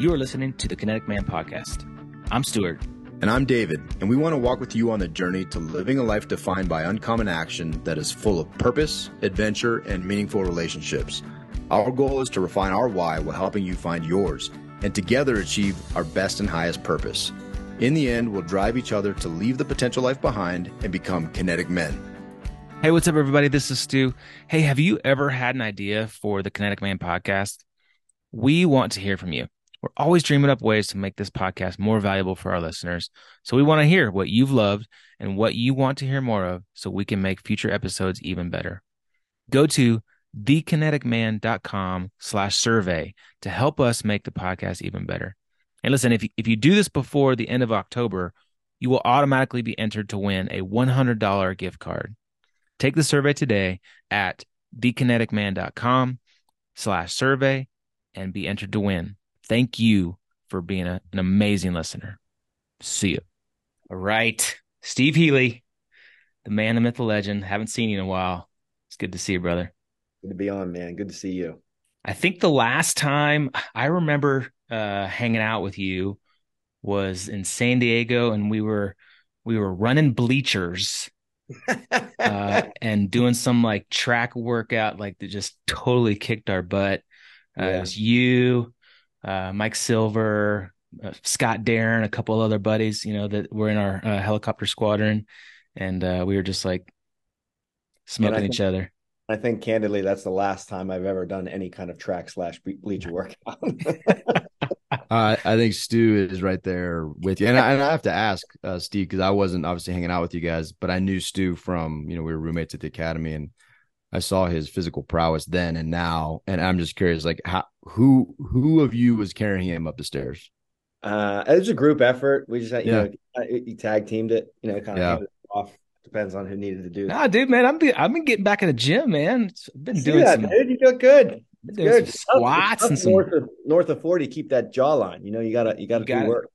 you are listening to the Kinetic Man Podcast. I'm Stuart. And I'm David, and we want to walk with you on the journey to living a life defined by uncommon action that is full of purpose, adventure, and meaningful relationships. Our goal is to refine our why while helping you find yours, and together achieve our best and highest purpose. In the end, we'll drive each other to leave the potential life behind and become kinetic men. Hey, what's up, everybody? This is Stu. Hey, have you ever had an idea for the Kinetic Man podcast? We want to hear from you. We're always dreaming up ways to make this podcast more valuable for our listeners. So we want to hear what you've loved and what you want to hear more of so we can make future episodes even better. Go to thekineticman.com slash survey to help us make the podcast even better. And listen, if you, if you do this before the end of October, you will automatically be entered to win a $100 gift card. Take the survey today at thekineticman.com slash survey and be entered to win. Thank you for being a, an amazing listener. See you. All right. Steve Healy, the man, the myth, the legend. Haven't seen you in a while. It's good to see you, brother. Good to be on, man. Good to see you. I think the last time I remember uh, hanging out with you was in San Diego and we were we were running bleachers uh, and doing some like track workout, like that just totally kicked our butt. Uh, yeah. It was you, uh, Mike Silver, uh, Scott Darren, a couple other buddies, you know, that were in our uh, helicopter squadron, and uh, we were just like smoking think, each other. I think candidly, that's the last time I've ever done any kind of track slash bleacher workout. Uh, I think Stu is right there with you, and I, and I have to ask uh, Steve because I wasn't obviously hanging out with you guys, but I knew Stu from you know we were roommates at the academy, and I saw his physical prowess then and now, and I'm just curious, like how who who of you was carrying him up the stairs? Uh, it was a group effort. We just had, you yeah. know you tag teamed it, you know, kind of yeah. off. Depends on who needed to do. Nah, dude, man, I'm I've been getting back in the gym, man. I've been doing that, some. Dude, you look good. There's some squats and some north of, north of 40 keep that jawline. You know, you gotta you gotta you do work.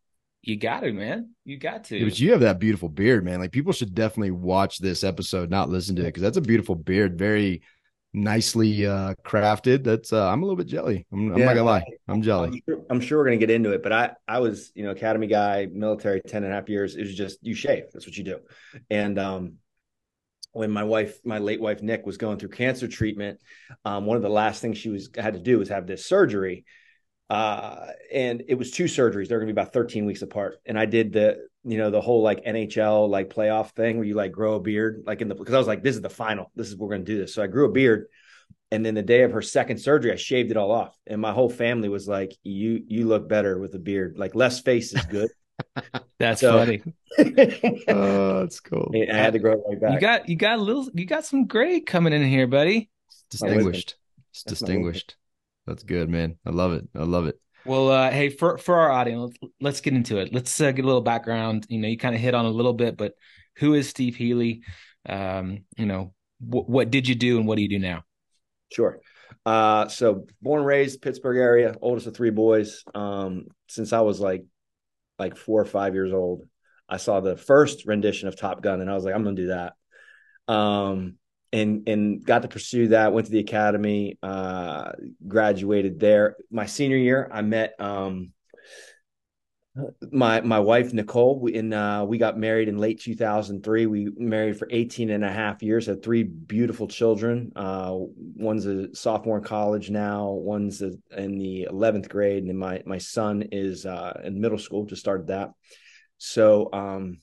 You got to, man. You got to. Yeah, but you have that beautiful beard, man. Like people should definitely watch this episode, not listen to it, because that's a beautiful beard, very nicely uh crafted. That's uh I'm a little bit jelly. I'm, I'm not gonna lie. I'm jelly. I'm sure, I'm sure, we're gonna get into it, but I I was, you know, academy guy, military 10 and a half years. It was just you shave. That's what you do. And um when my wife, my late wife Nick, was going through cancer treatment, um, one of the last things she was had to do was have this surgery, uh, and it was two surgeries. They're going to be about 13 weeks apart. And I did the, you know, the whole like NHL like playoff thing where you like grow a beard, like in the because I was like, this is the final. This is we're going to do this. So I grew a beard, and then the day of her second surgery, I shaved it all off, and my whole family was like, you you look better with a beard. Like less face is good. That's so, funny. oh, that's cool. I had to grow it right back. You got you got a little you got some gray coming in here, buddy. distinguished. It's distinguished. That's good, man. I love it. I love it. Well, uh, hey, for for our audience, let's get into it. Let's uh, get a little background. You know, you kind of hit on a little bit, but who is Steve Healy? Um, you know, wh- what did you do and what do you do now? Sure. Uh, so born raised Pittsburgh area, oldest of three boys. Um, since I was like like four or five years old. I saw the first rendition of Top Gun, and I was like, I'm gonna do that. Um, and and got to pursue that. Went to the academy, uh, graduated there. My senior year, I met um, my my wife Nicole. We, and uh, we got married in late 2003. We married for 18 and a half years. Had three beautiful children. Uh, one's a sophomore in college now. One's a, in the 11th grade, and my my son is uh, in middle school. Just started that. So um,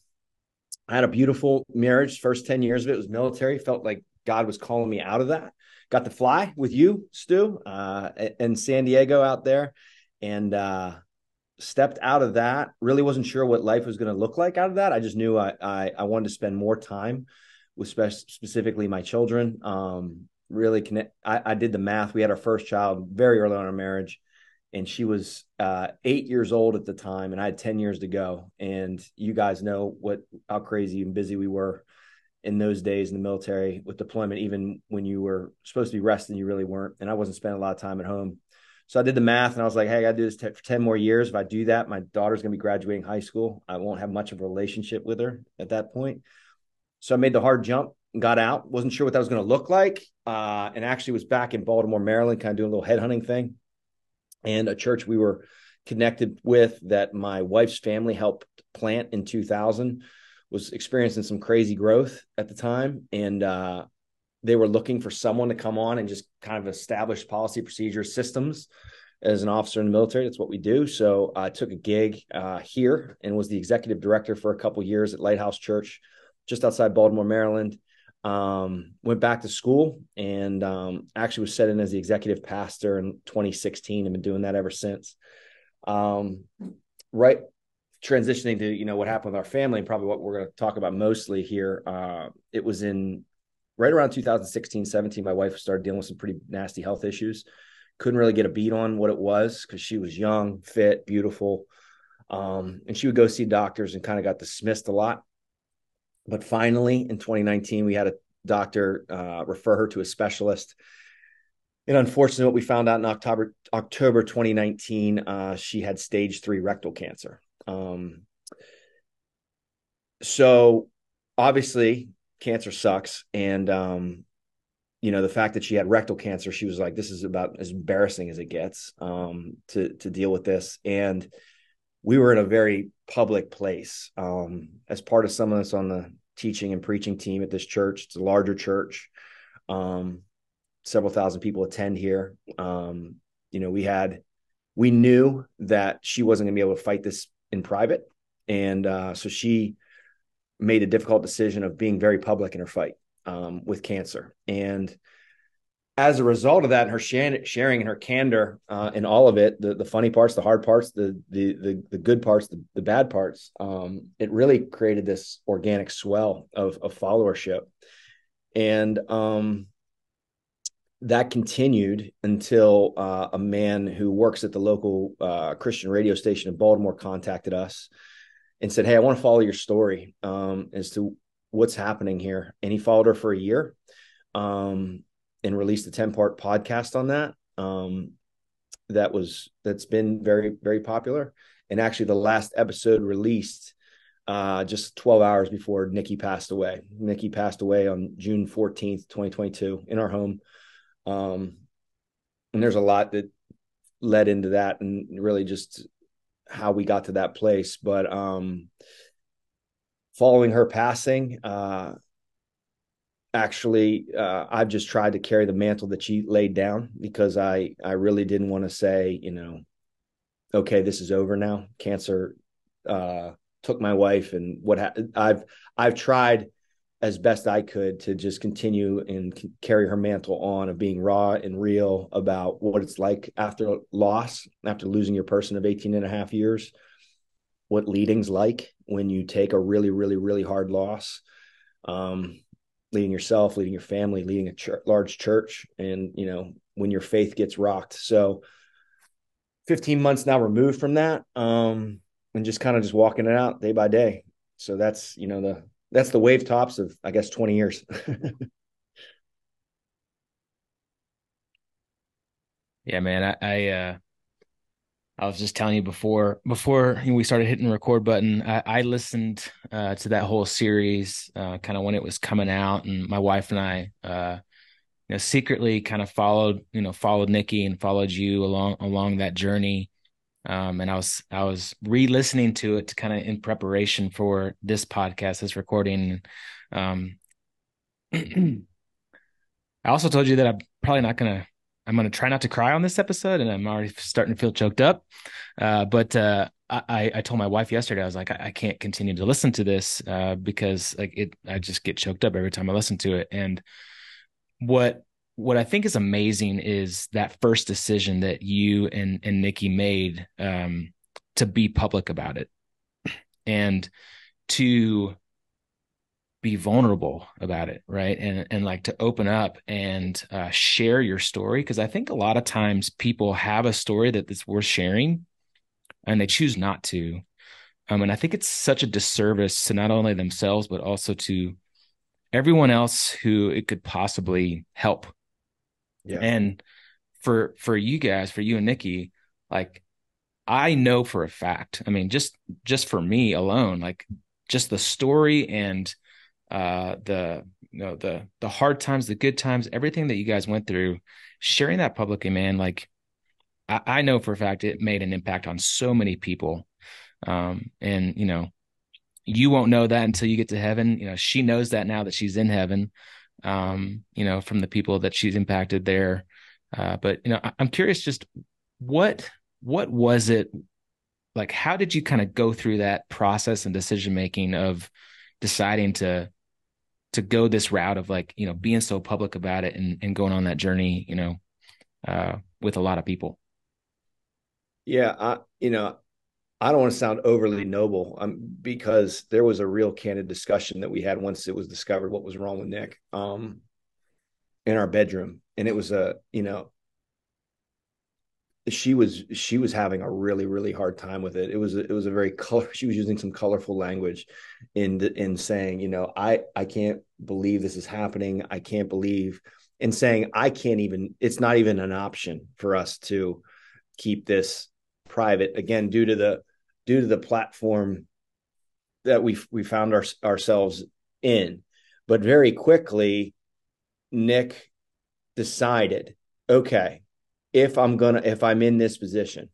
I had a beautiful marriage. First 10 years of it was military. Felt like God was calling me out of that. Got to fly with you, Stu, uh, in San Diego out there, and uh, stepped out of that. Really wasn't sure what life was going to look like out of that. I just knew I, I, I wanted to spend more time with spe- specifically my children. Um, really connect. I, I, did the math. We had our first child very early on in our marriage, and she was uh, eight years old at the time, and I had ten years to go. And you guys know what how crazy and busy we were in those days in the military with deployment. Even when you were supposed to be resting, you really weren't. And I wasn't spending a lot of time at home. So I did the math and I was like, hey, I got to do this t- for 10 more years. If I do that, my daughter's going to be graduating high school. I won't have much of a relationship with her at that point. So I made the hard jump and got out. Wasn't sure what that was going to look like. Uh, and actually was back in Baltimore, Maryland, kind of doing a little headhunting thing. And a church we were connected with that my wife's family helped plant in 2000 was experiencing some crazy growth at the time. And uh, they were looking for someone to come on and just kind of establish policy procedures systems as an officer in the military. That's what we do. So i took a gig uh, here and was the executive director for a couple years at lighthouse church just outside baltimore maryland. Um, went back to school and um, actually was set in as the executive pastor in 2016 and been doing that ever since. Um, right transitioning to you know what happened with our family and probably what we're going to talk about mostly here uh, it was in right around 2016 17 my wife started dealing with some pretty nasty health issues. Couldn't really get a beat on what it was because she was young fit beautiful um, and she would go see doctors and kind of got dismissed a lot. But finally in 2019 we had a doctor uh, refer her to a specialist. And unfortunately what we found out in october october 2019 uh, she had stage three rectal cancer um, so obviously cancer sucks. And, um, you know, the fact that she had rectal cancer, she was like, this is about as embarrassing as it gets, um, to, to deal with this. And we were in a very public place, um, as part of some of us on the teaching and preaching team at this church. It's a larger church. Um, several thousand people attend here. Um, you know, we had, we knew that she wasn't going to be able to fight this in private. And uh, so she made a difficult decision of being very public in her fight um, with cancer. And as a result of that, and her sharing and her candor uh, in all of it, the, the funny parts, the hard parts, the the the, the good parts, the, the bad parts, um, it really created this organic swell of, of followership. And um, that continued until uh, a man who works at the local uh, Christian radio station in Baltimore contacted us and said, "Hey, I want to follow your story um, as to what's happening here." And he followed her for a year um, and released a ten part podcast on that. Um, that was that's been very very popular. And actually, the last episode released uh, just 12 hours before Nikki passed away. Nikki passed away on June 14th, 2022, in our home. Um, and there's a lot that led into that and really just how we got to that place. But um, following her passing, uh, actually, uh, I've just tried to carry the mantle that she laid down because I I really didn't want to say, you know, okay, this is over now. Cancer uh, took my wife, and what ha- I've I've tried as best I could to just continue and carry her mantle on of being raw and real about what it's like after loss, after losing your person of 18 and a half years, what leading's like when you take a really, really, really hard loss, um, leading yourself, leading your family, leading a large church, and, you know, when your faith gets rocked. So 15 months now removed from that, um, and just kind of just walking it out day by day. So that's, you know, the, that's the wave tops of I guess 20 years. yeah, man. I, I uh I was just telling you before before we started hitting the record button. I, I listened uh, to that whole series, uh, kind of when it was coming out, and my wife and I, uh, you know, secretly kind of followed, you know, followed Nikki and followed you along along that journey. Um, and I was I was re-listening to it kind of in preparation for this podcast, this recording. Um, I also told you that I'm probably not gonna I'm gonna try not to cry on this episode, and I'm already starting to feel choked up. Uh, but uh, I I told my wife yesterday I was like I, I can't continue to listen to this uh, because like it I just get choked up every time I listen to it. And what what I think is amazing is that first decision that you and and Nikki made um, to be public about it and to be vulnerable about it, right? And and like to open up and uh, share your story because I think a lot of times people have a story that is worth sharing, and they choose not to. Um, and I think it's such a disservice to not only themselves but also to everyone else who it could possibly help yeah. And for for you guys, for you and Nikki, like I know for a fact. I mean, just just for me alone, like just the story and uh the you know the the hard times, the good times, everything that you guys went through, sharing that publicly, man, like I, I know for a fact it made an impact on so many people. Um, and you know, you won't know that until you get to heaven. You know, she knows that now that she's in heaven. Um, you know, from the people that she's impacted there. Uh, but you know, I, I'm curious, just what what was it like? How did you kind of go through that process and decision making of deciding to to go this route of like you know being so public about it and, and going on that journey you know uh, with a lot of people yeah i you know i don't want to sound overly noble um, because there was a real candid discussion that we had once it was discovered what was wrong with nick um, in our bedroom. And it was a you know she was she was having a really really hard time with it. It was it was a very color she was using some colorful language in in saying you know i i can't believe this is happening. I can't believe and saying i can't even it's not even an option for us to keep this private. Again due to the due to the platform that we we found our, ourselves in but very quickly nick decided okay if I'm gonna if I'm in this position.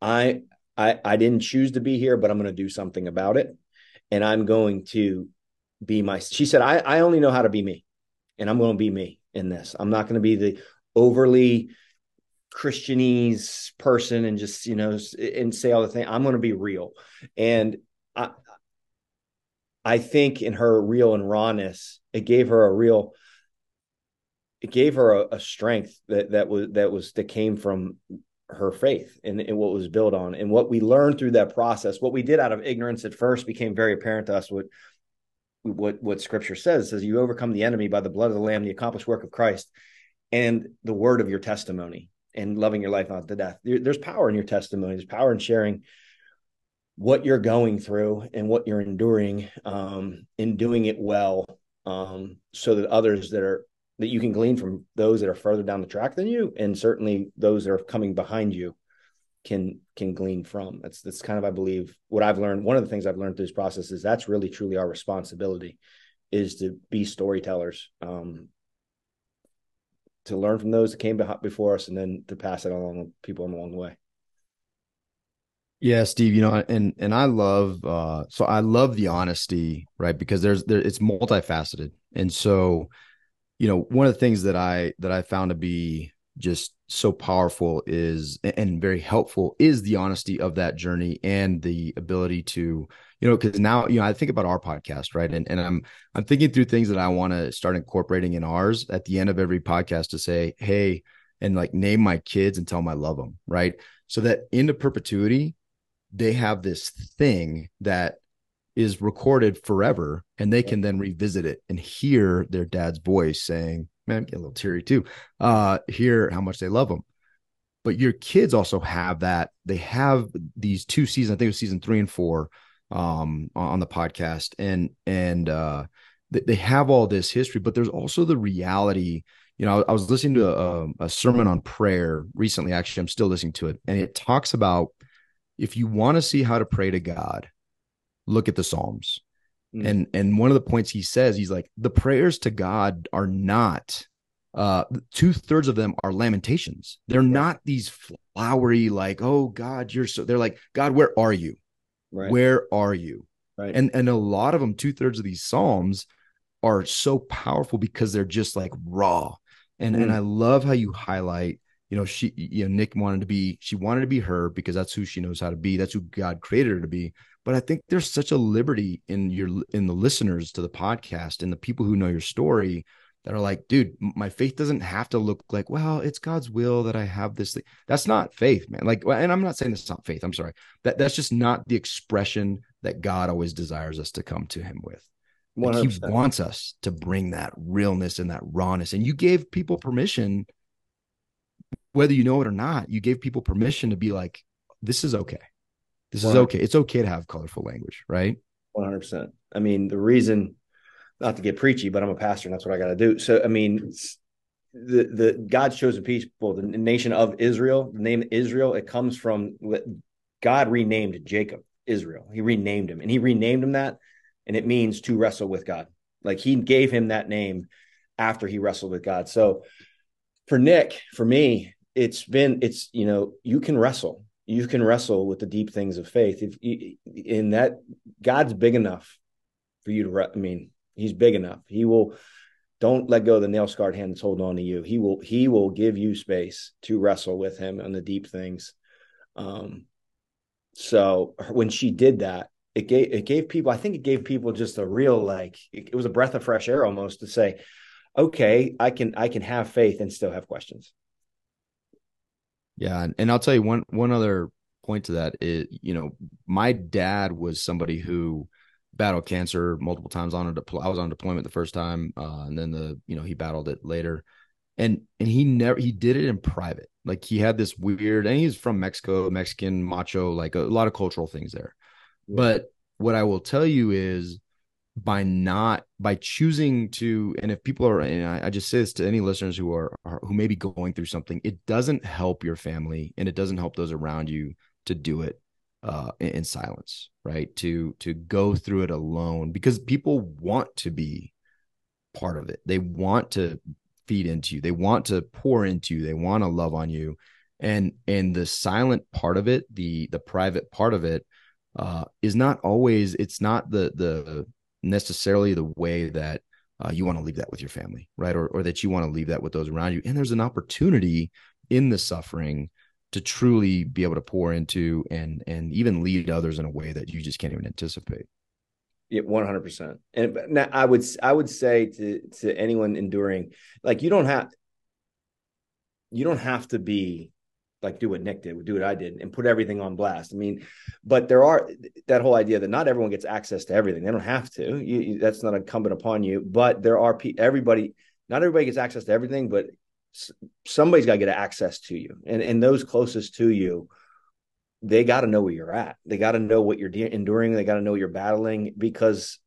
I I I didn't choose to be here, but I'm gonna do something about it. And I'm going to be my she said, I, I only know how to be me. And I'm gonna be me in this. I'm not gonna be the overly Christianese person and just, you know, and say all the things. I'm gonna be real. And I I think in her real and rawness, it gave her a real it gave her a, a, strength that that was that was that came from her faith and, and what was built on and what we learned through that process what we did out of ignorance at first became very apparent to us what what what scripture says says you overcome the enemy by the blood of the lamb the accomplished work of christ and the word of your testimony and loving your life not to death there, there's power in your testimony there's power in sharing what you're going through and what you're enduring um, and doing it well um, so that others that are that you can glean from those that are further down the track than you, and certainly those that are coming behind you can can glean from. That's that's kind of I believe what I've learned. One of the things I've learned through this process is that's really truly our responsibility is to be storytellers, um, to learn from those that came before us, and then to pass it along to people along the way. Yeah, Steve, you know, and and I love uh so I love the honesty, right? Because there's there it's multifaceted. And so you know one of the things that i that i found to be just so powerful is and very helpful is the honesty of that journey and the ability to you know because now you know i think about our podcast right? And, and i'm i'm thinking through things that i want to start incorporating in ours at the end of every podcast to say hey and like name my kids and tell them i love them right? So that into perpetuity they have this thing that is recorded forever and they can then revisit it and hear their dad's voice saying, man, get a little teary too, uh, hear how much they love them. But your kids also have that. They have these two seasons, I think it was season three and four um, on the podcast. And, and, uh, they have all this history, but there's also the reality. You know, I was listening to a, a sermon on prayer recently. Actually, I'm still listening to it, and it talks about if you want to see how to pray to God, look at the Psalms. Mm. And and one of the points he says, he's like, the prayers to God are not uh two thirds of them are lamentations. They're right. not these flowery, like, oh God, you're so they're like, God, where are you? Right. Where are you? Right. And and a lot of them, two thirds of these psalms are so powerful because they're just like raw. And mm. and I love how you highlight you know she you know nick wanted to be she wanted to be her because that's who she knows how to be that's who god created her to be but i think there's such a liberty in your in the listeners to the podcast and the people who know your story that are like dude my faith doesn't have to look like well it's god's will that i have this thing. That's not faith man. Like and i'm not saying it's not faith i'm sorry. That that's just not the expression that god always desires us to come to him with. Like he wants us to bring that realness and that rawness. And you gave people permission whether you know it or not you gave people permission to be like this is okay this is okay. It's okay to have colorful language, right? 100%. I mean, the reason, not to get preachy, but I'm a pastor and that's what I got to do. So, I mean, the, the God's chosen people, the nation of Israel, the name Israel, it comes from God renamed Jacob Israel. He renamed him and he renamed him that. And it means to wrestle with God. Like he gave him that name after he wrestled with God. So for Nick, for me, it's been it's you know you can wrestle you can wrestle with the deep things of faith. If in that god's big enough for you to i mean he's big enough. He will don't let go of the nail scarred hand that's holding on to you. He will he will give you space to wrestle with him on the deep things. Um so when she did that it gave it gave people i think it gave people just a real like it, it was a breath of fresh air almost to say okay i can i can have faith and still have questions yeah, and, and I'll tell you one one other point to that is, you know, my dad was somebody who battled cancer multiple times on a deploy. I was on deployment the first time, uh, and then the you know he battled it later, and and he never he did it in private. Like he had this weird, and he's from Mexico, Mexican macho, like a, a lot of cultural things there. Yeah. But what I will tell you is by not by choosing to and if people are and I, I, just say this to any listeners who are, are who may be going through something it doesn't help your family and it doesn't help those around you to do it uh in, in silence right? To to go through it alone because people want to be part of it. They want to feed into you. They want to pour into you. They want to love on you. And and the silent part of it the the private part of it uh is not always it's not the the necessarily the way that uh, you want to leave that with your family, right? Or, or that you want to leave that with those around you. And there's an opportunity in the suffering to truly be able to pour into and and even lead others in a way that you just can't even anticipate. Yeah, one hundred percent. And now I would I would say to to anyone enduring, like you don't have you don't have to be like do what Nick did, do what I did, and put everything on blast. I mean, but there are that whole idea that not everyone gets access to everything. They don't have to. You, you, that's not incumbent upon you. But there are everybody. Not everybody gets access to everything, but somebody's got to get access to you, and and those closest to you, they got to know where you're at. They got to know what you're de- enduring. They got to know what you're battling because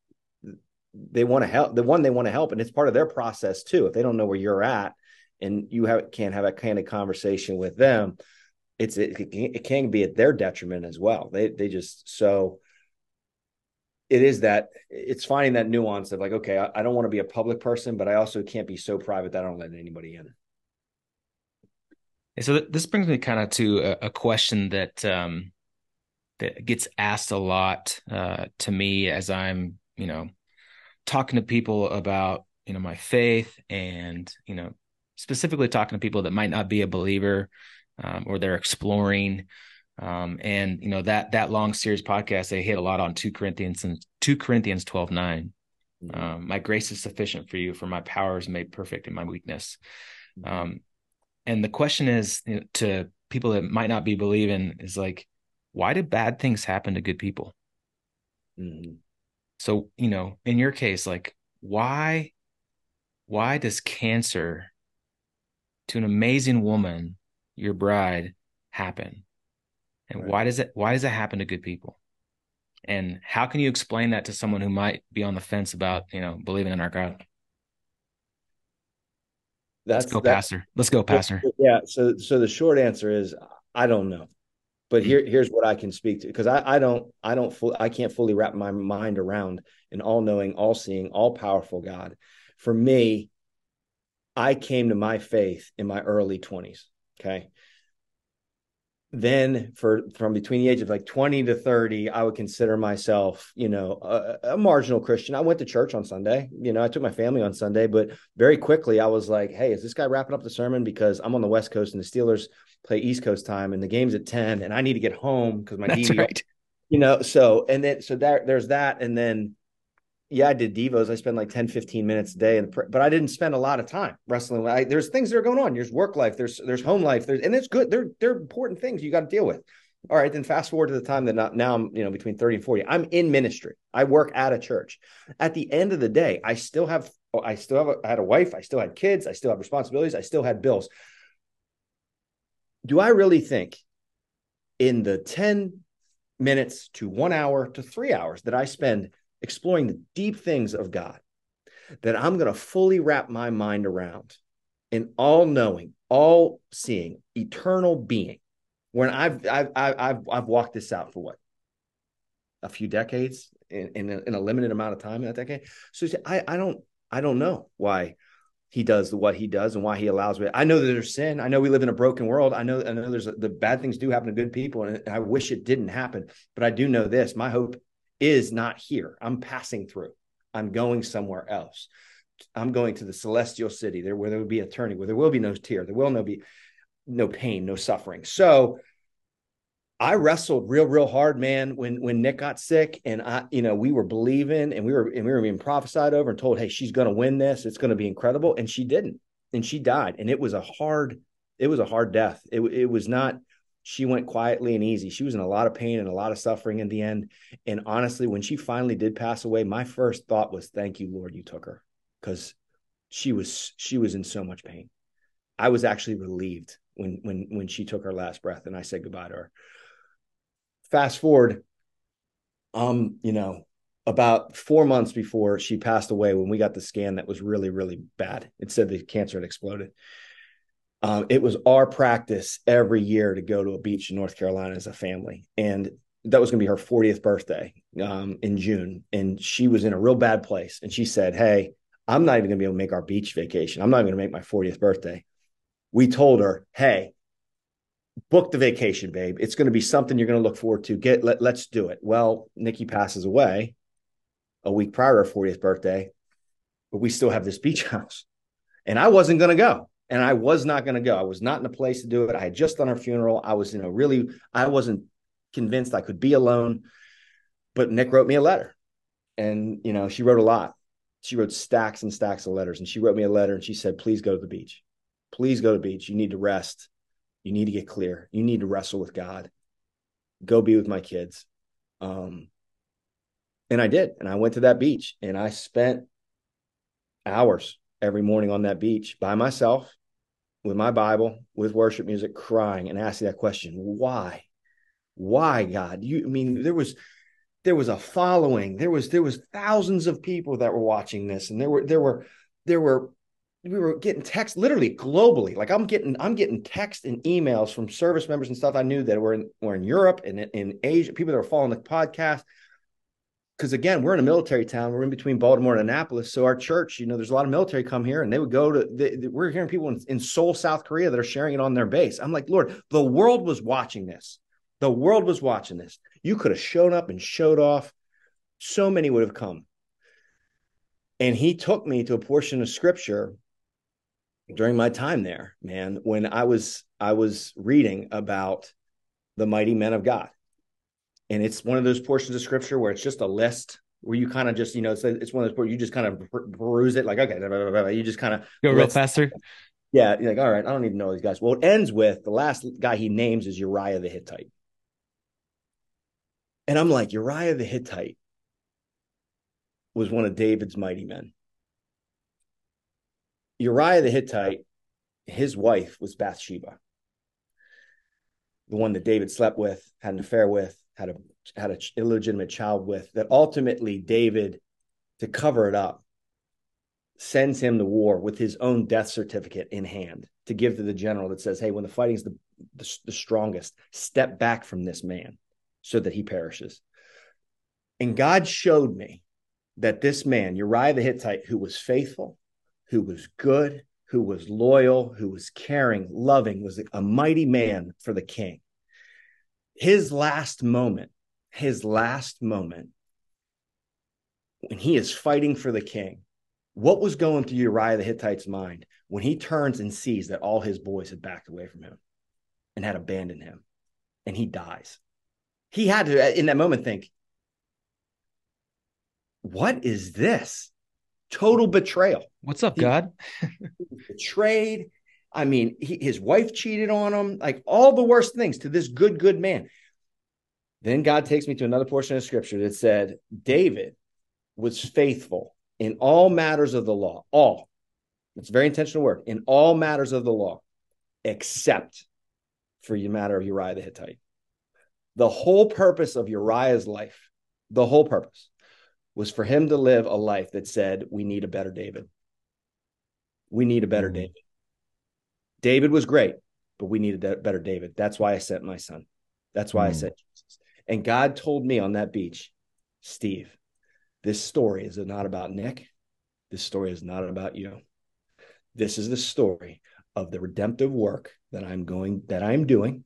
they want to help. The one they want to help, and it's part of their process too. If they don't know where you're at and you have can't have that kind of conversation with them, it's it, it can be at their detriment as well. They they just so it is that it's finding that nuance of like, okay, I, I don't want to be a public person, but I also can't be so private that I don't let anybody in. So this brings me kind of to a, a question that um, that gets asked a lot uh, to me as I'm, you know, talking to people about you know my faith and you know specifically talking to people that might not be a believer um, or they're exploring. Um, and you know that that long series podcast they hit a lot on two Corinthians and two Corinthians twelve nine. Mm-hmm. Um, my grace is sufficient for you, for my power is made perfect in my weakness. Mm-hmm. Um, and the question is you know, to people that might not be believing is like, why do bad things happen to good people? Mm-hmm. So you know, in your case, like why why does cancer to an amazing woman, your bride, happen? And right. why does it why does it happen to good people? And how can you explain that to someone who might be on the fence about, you know, believing in our God? That's, Let's go, Pastor. Let's go, Pastor. Yeah. So, so the short answer is I don't know, but here, here's what I can speak to because I, I don't, I don't, I can't fully wrap my mind around an all-knowing, all-seeing, all-powerful God. For me, I came to my faith in my early 20s. Okay. Then for from between the age of like 20 to 30, I would consider myself, you know, a, a, marginal Christian. I went to church on Sunday. You know, I took my family on Sunday, but very quickly I was like, hey, is this guy wrapping up the sermon? Because I'm on the West Coast and the Steelers play East Coast time and the game's at 10 and I need to get home because my That's right. you know, so and then so there there's that. And then yeah, I did Devos. I spend like 10, 15 minutes a day, and but I didn't spend a lot of time wrestling. I, there's things that are going on. There's work life. There's there's home life. There's and it's good. They're they're important things you got to deal with. All right, then fast forward to the time that not, now I'm you know between 30 and 40. I'm in ministry. I work at a church. At the end of the day, I still have oh, I still have a, I had a wife. I still had kids. I still have responsibilities. I still had bills. Do I really think in the 10 minutes to one hour to three hours that I spend exploring the deep things of God that I'm going to fully wrap my mind around an all knowing, all seeing, eternal being. When I've, I've, I've, I've walked this out for what? A few decades in, in, a, in a limited amount of time in that decade. So I, I don't, I don't know why he does what he does and why he allows it. I know that there's sin. I know we live in a broken world. I know I know there's the bad things do happen to good people, and I wish it didn't happen. But I do know this: my hope is not here. I'm passing through. I'm going somewhere else. I'm going to the celestial city there where there will be eternity, where there will be no tear, there will no be no pain, no suffering. So I wrestled real, real hard, man, when when Nick got sick and I, you know, we were believing and we were and we were being prophesied over and told, hey, she's gonna win this, it's gonna be incredible. And she didn't. And she died. And it was a hard, it was a hard death. It, it was not she went quietly and easy. She was in a lot of pain and a lot of suffering in the end. And honestly, when she finally did pass away, my first thought was, "Thank you, Lord, you took her," because she was she was in so much pain. I was actually relieved when when when she took her last breath and I said goodbye to her. Fast forward, um, you know, about four months before she passed away, when we got the scan that was really really bad, it said the cancer had exploded um, it was our practice every year to go to a beach in North Carolina as a family. And that was going to be her 40th birthday um, in June. And she was in a real bad place. And she said, Hey, I'm not even going to be able to make our beach vacation. I'm not going to make my 40th birthday. We told her, Hey, book the vacation, babe. It's going to be something you're going to look forward to. Get let, let's do it. Well, Nikki passes away a week prior to her 40th birthday, but we still have this beach house. And I wasn't going to go and I was not going to go. I was not in a place to do it. I had just done her funeral. I was, you know, really, I wasn't convinced I could be alone. But Nick wrote me a letter, and you know, she wrote a lot. She wrote stacks and stacks of letters, and she wrote me a letter, and she said, "Please go to the beach. Please go to the beach. You need to rest. You need to get clear. You need to wrestle with God. Go be with my kids." Um, and I did, and I went to that beach, and I spent hours every morning on that beach by myself with my Bible, with worship music, crying and asking that question, why? Why, God? You I mean there was there was a following. There was there was thousands of people that were watching this, and there were there were there were we were getting text literally globally. Like I'm getting I'm getting text and emails from service members and stuff I knew that were in were in Europe and in Asia, people that were following the podcast because again, we're in a military town. We're in between Baltimore and Annapolis. So our church, you know, there's a lot of military come here, and they would go to. They, we're hearing people in, in Seoul, South Korea, that are sharing it on their base. I'm like, Lord, the world was watching this. The world was watching this. You could have shown up and showed off. So many would have come. And he took me to a portion of scripture during my time there, man, when I was I was reading about the mighty men of God and it's one of those portions of scripture where it's just a list where you kind of just you know it's, it's one of those where you just kind of peruse it like okay blah, blah, blah, you just kind of go real faster? Yeah you're like all right i don't even know these guys. Well it ends with the last guy he names is uriah the hittite. And i'm like uriah the hittite was one of david's mighty men. Uriah the hittite his wife was bathsheba the one that david slept with had an affair with had a had an illegitimate child with that ultimately David to cover it up sends him to war with his own death certificate in hand to give to the general that says hey when the fighting's the, the, the strongest step back from this man so that he perishes. And God showed me that this man Uriah the Hittite who was faithful who was good who was loyal who was caring loving was a mighty man for the king his last moment, his last moment, when he is fighting for the king, what was going through Uriah the Hittite's mind when he turns and sees that all his boys had backed away from him and had abandoned him and he dies? He had to, in that moment, think, what is this? Total betrayal. What's up, he, God? betrayed. I mean, he, his wife cheated on him, like all the worst things to this good, good man. Then God takes me to another portion of scripture that said, David was faithful in all matters of the law, all. It's a very intentional word, in all matters of the law, except for the matter of Uriah the Hittite. The whole purpose of Uriah's life, the whole purpose was for him to live a life that said, We need a better David. We need a better mm-hmm. David. David was great, but we needed a better David. That's why I sent my son. That's why mm. I sent Jesus. And God told me on that beach, Steve, this story is not about Nick. This story is not about you. This is the story of the redemptive work that I'm going that I'm doing,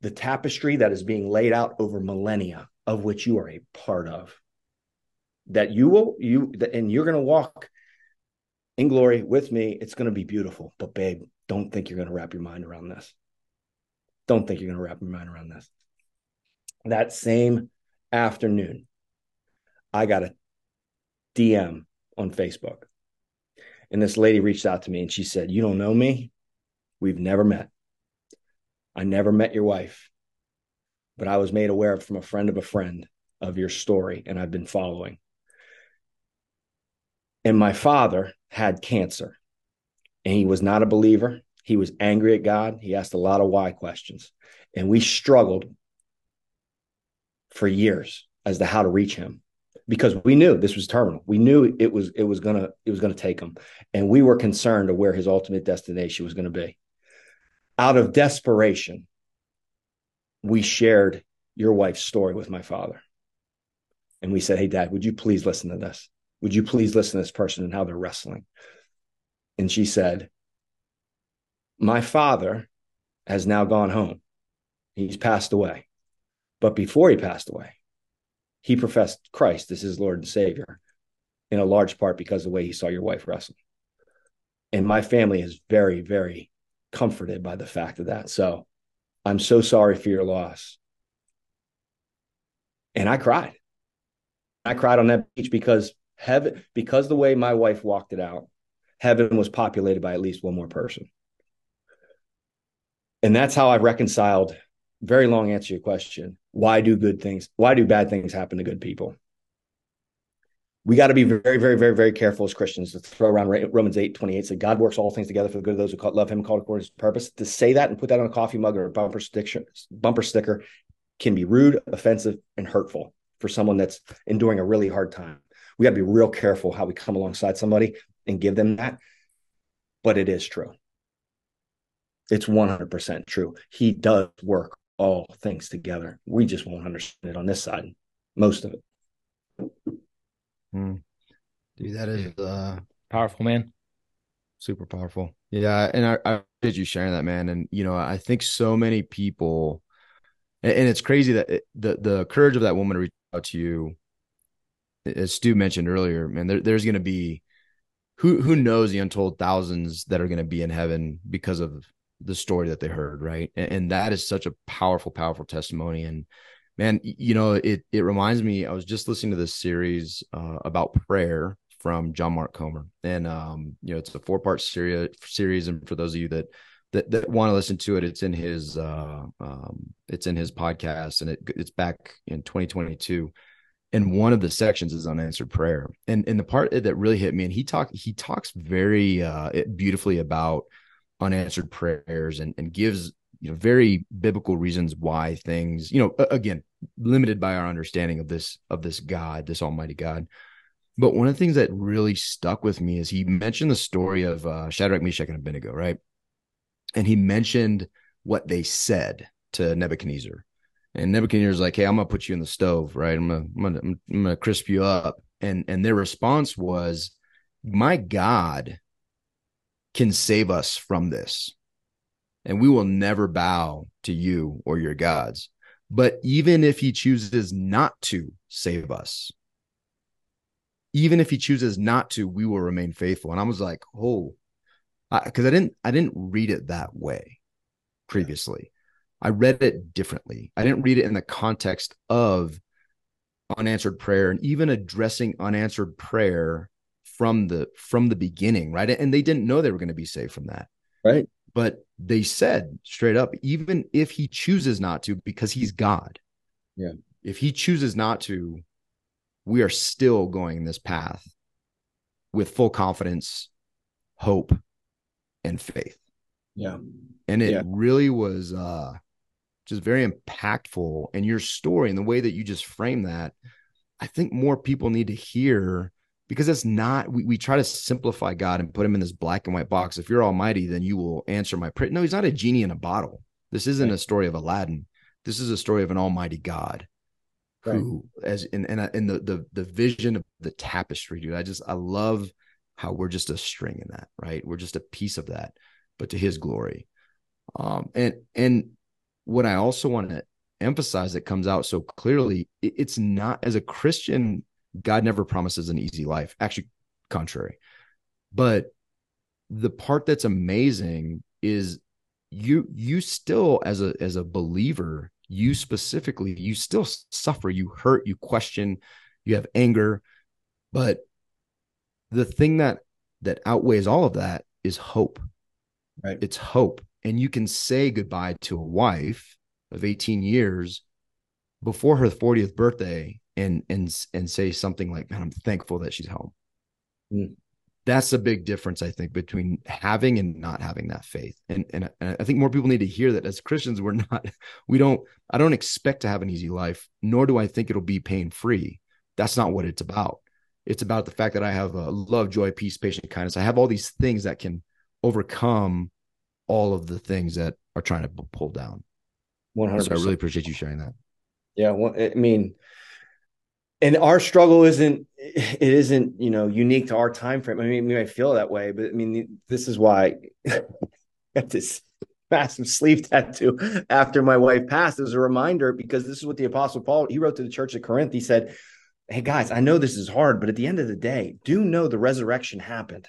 the tapestry that is being laid out over millennia, of which you are a part of. That you will you and you're going to walk in glory with me. It's going to be beautiful. But babe, don't think you're going to wrap your mind around this. Don't think you're going to wrap your mind around this. That same afternoon, I got a DM on Facebook. And this lady reached out to me and she said, You don't know me? We've never met. I never met your wife, but I was made aware from a friend of a friend of your story, and I've been following. And my father had cancer, and he was not a believer. He was angry at God. He asked a lot of why questions. And we struggled for years as to how to reach him because we knew this was terminal. We knew it was it was gonna it was gonna take him, and we were concerned of where his ultimate destination was gonna be. Out of desperation, we shared your wife's story with my father, and we said, "Hey, Dad, would you please listen to this? Would you please listen to this person and how they're wrestling?" And she said, "My father has now gone home. He's passed away, but before he passed away." he professed Christ as his Lord and Savior in a large part because of the way he saw your wife wrestle. And my family is very, very comforted by the fact of that. So I'm so sorry for your loss. And I cried. I cried on that beach because heaven, because the way my wife walked it out, heaven was populated by at least one more person. And that's how I've reconciled very long answer to your question. Why do good things? Why do bad things happen to good people? We got to be very, very, very, very careful as Christians to throw around Romans 8 28 say God works all things together for the good of those who love him called according to his purpose. To say that and put that on a coffee mug or a bumper sticker, bumper sticker can be rude, offensive, and hurtful for someone that's enduring a really hard time. We got to be real careful how we come alongside somebody and give them that. But it is true. It's 100% true. He does work all things together. We just won't understand it on this side, most of it. Hmm. Dude, that is uh, powerful, man. Super powerful. Yeah, and I, I appreciate you sharing that, man. And you know, I think so many people, and, and it's crazy that it, the the courage of that woman to reach out to you, as Stu mentioned earlier, man. There, there's going to be who who knows the untold thousands that are going to be in heaven because of the story that they heard, right? And, and that is such a powerful, powerful testimony. And man, you know, it it reminds me. I was just listening to this series uh, about prayer from John Mark Comer, and um, you know, it's a four part series. Series, and for those of you that that, that want to listen to it, it's in his uh, um, it's in his podcast, and it, it's back in 2022. And one of the sections is unanswered prayer, and and the part that really hit me, and he talk he talks very uh, beautifully about unanswered prayers and, and gives you know very biblical reasons why things you know again limited by our understanding of this of this god this almighty god. But one of the things that really stuck with me is he mentioned the story of uh, shadrach meshach and abednego right? And he mentioned what they said to nebuchadnezzar and nebuchadnezzar's like hey i'm gonna put you in the stove right i'm gonna i'm gonna, I'm gonna crisp you up and and their response was my god can save us from this. And we will never bow to you or your gods. But even if he chooses not to save us, even if he chooses not to, we will remain faithful. And I was like, oh, because I, I, didn't, I didn't read it that way previously. I read it differently. I didn't read it in the context of unanswered prayer and even addressing unanswered prayer from the from the beginning, right? And they didn't know they were going to be saved from that. Right. But they said straight up, even if he chooses not to, because he's God. Yeah. If he chooses not to, we are still going this path with full confidence, hope, and faith. Yeah. And it yeah. really was uh just very impactful. And your story and the way that you just frame that, I think more people need to hear because it's not we, we try to simplify god and put him in this black and white box if you're almighty then you will answer my prayer no he's not a genie in a bottle this isn't a story of aladdin this is a story of an almighty god right. who as in in, in the, the the vision of the tapestry dude i just i love how we're just a string in that, right? We're just a piece of that, but to his glory. Um, and and what I also want to emphasize that comes out so clearly, it's not as a Christian, God never promises an easy life. Actually, contrary. But the part that's amazing is you you still as a as a believer you specifically you still suffer you hurt you question you have anger but the thing that that outweighs all of that is hope right it's hope and you can say goodbye to a wife of 18 years before her 40th birthday and and and say something like man i'm thankful that she's home. Mm that's a big difference i think between having and not having that faith. And, and and i think more people need to hear that as christians we're not we don't i don't expect to have an easy life nor do i think it'll be pain free that's not what it's about. It's about the fact that i have a love joy peace patience kindness. I have all these things that can overcome all of the things that are trying to pull down 100 so i really appreciate you sharing that yeah well, i mean and our struggle isn't it isn't you know unique to our time frame. I mean, we might feel that way, but I mean, this is why I got this massive sleeve tattoo after my wife passed as a reminder because this is what the apostle Paul he wrote to the church at Corinth. He said, "Hey guys, I know this is hard, but at the end of the day, do know the resurrection happened,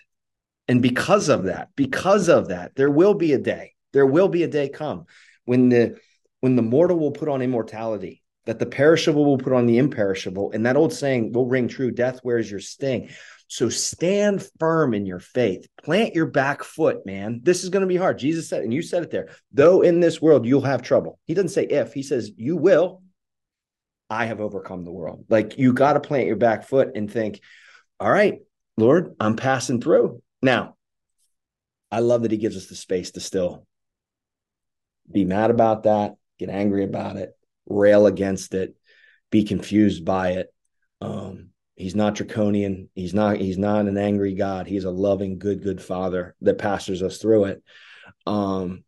and because of that, because of that, there will be a day. There will be a day come when the when the mortal will put on immortality." that the perishable will put on the imperishable. And that old saying will ring true death, where's your sting? So stand firm in your faith. Plant your back foot, man. This is going to be hard. Jesus said, and you said it there, though in this world you'll have trouble. He doesn't say if, he says, you will. I have overcome the world. Like you got to plant your back foot and think, all right, Lord, I'm passing through. Now, I love that he gives us the space to still be mad about that, get angry about it, rail against it, be confused by it. Um, he's not draconian. He's not. He's not an angry God. He's a loving, good, good Father that pastors us through it. Um,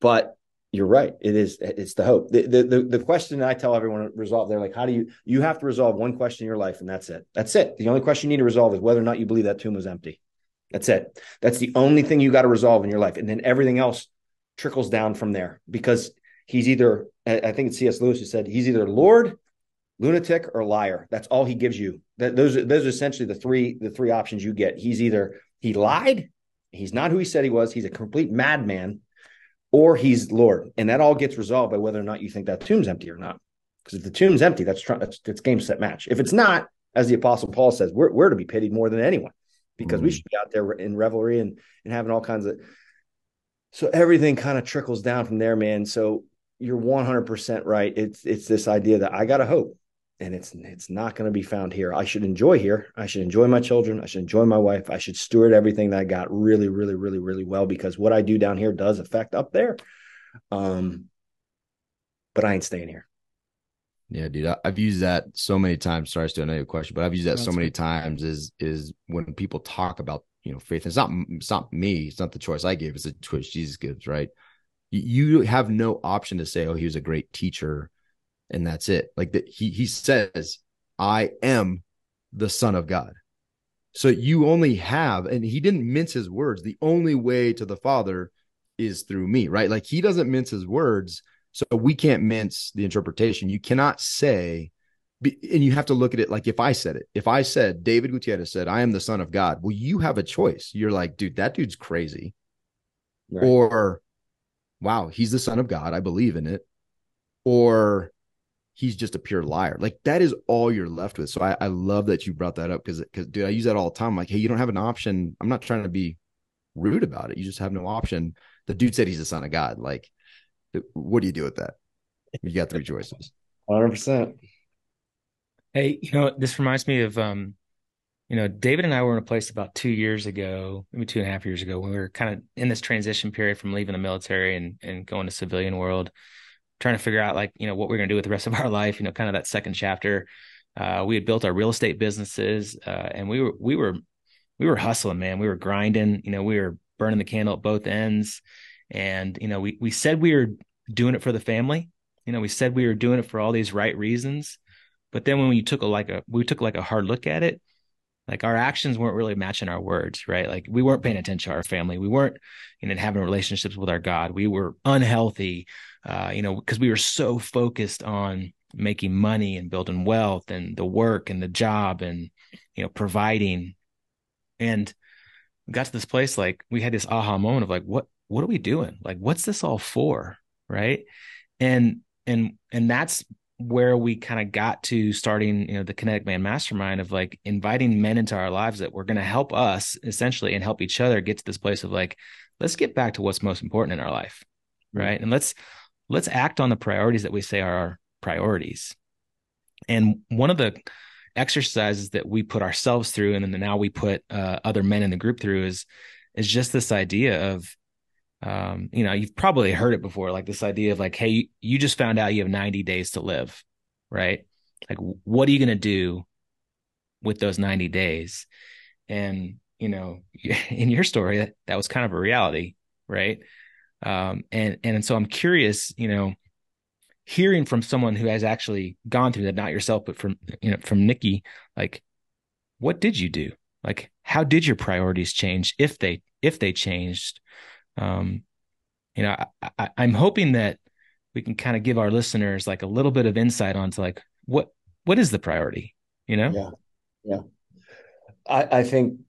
but you're right. It is. It's the hope. The, the the the question I tell everyone to resolve. They're like, how do you? You have to resolve one question in your life, and that's it. That's it. The only question you need to resolve is whether or not you believe that tomb was empty. That's it. That's the only thing you got to resolve in your life, and then everything else trickles down from there. Because he's either I think it's C.S. Lewis who said he's either Lord, lunatic, or liar. That's all he gives you. That those those are essentially the three the three options you get. He's either he lied, he's not who he said he was, he's a complete madman, or he's Lord. And that all gets resolved by whether or not you think that tomb's empty or not. Because if the tomb's empty, that's that's, that's game set match. If it's not, as the apostle Paul says, we're we're to be pitied more than anyone because mm. we should be out there in revelry and and having all kinds of so everything kind of trickles down from there, man. So you're 100% right. It's it's this idea that I got to hope and it's it's not going to be found here. I should enjoy here. I should enjoy my children. I should enjoy my wife. I should steward everything that I got really, really, really, really well because what I do down here does affect up there. Um, but I ain't staying here. Yeah, dude, I, have used that so many times. Sorry, I still another question, but I've used that That's so many good. times. Is is when people talk about you know faith? It's not it's not me. It's not the choice I give. It's the choice Jesus gives, right? you have no option to say, "Oh, he was a great teacher," and that's it. Like that, he he says, "I am the Son of God." So you only have, and he didn't mince his words. The only way to the Father is through me, right? Like he doesn't mince his words, so we can't mince the interpretation. You cannot say, and you have to look at it like if I said it. If I said David Gutierrez said, "I am the Son of God," well, you have a choice. You're like, dude, that dude's crazy, right. or wow, he's the son of God. I believe in it. Or he's just a pure liar. Like that is all you're left with. So I, I love that you brought that up because because dude, I use that all the time. Like, hey, you don't have an option. I'm not trying to be rude about it. You just have no option. The dude said he's the son of God. Like, what do you do with that? You got three choices. 100 percent Hey, you know, this reminds me of um you know, David and I were in a place about two years ago, maybe two and a half years ago, when we were kind of in this transition period from leaving the military and, and going to civilian world, trying to figure out like, you know, what we're going to do with the rest of our life, you know, kind of that second chapter. Uh, we had built our real estate businesses, uh, and we were, we were, we were hustling, man. We were grinding, you know, we were burning the candle at both ends. And, you know, we, we said we were doing it for the family. You know, we said we were doing it for all these right reasons. But then when we took a, like a, we took like a hard look at it, like our actions weren't really matching our words, right? Like we weren't paying attention to our family. We weren't, you know, having relationships with our God. We were unhealthy, uh, you know, because we were so focused on making money and building wealth and the work and the job and, you know, providing. And got to this place like we had this aha moment of like, what, what are we doing? Like, what's this all for? Right. And, and, and that's where we kind of got to starting, you know, the Kinetic Man Mastermind of like inviting men into our lives that were going to help us essentially and help each other get to this place of like, let's get back to what's most important in our life, right? And let's let's act on the priorities that we say are our priorities. And one of the exercises that we put ourselves through, and then now we put uh, other men in the group through, is is just this idea of um, you know, you've probably heard it before, like this idea of like, hey, you just found out you have 90 days to live, right? Like, what are you going to do with those 90 days? And, you know, in your story, that, was kind of a reality, right? Um, and, and so I'm curious, you know, hearing from someone who has actually gone through that, not yourself, but from, you know, from Nikki, like, what did you do? Like, how did your priorities change if they, if they changed? Um, you know, I, am hoping that we can kind of give our listeners like a little bit of insight onto like what what is the priority, you know? Yeah, yeah. I, I think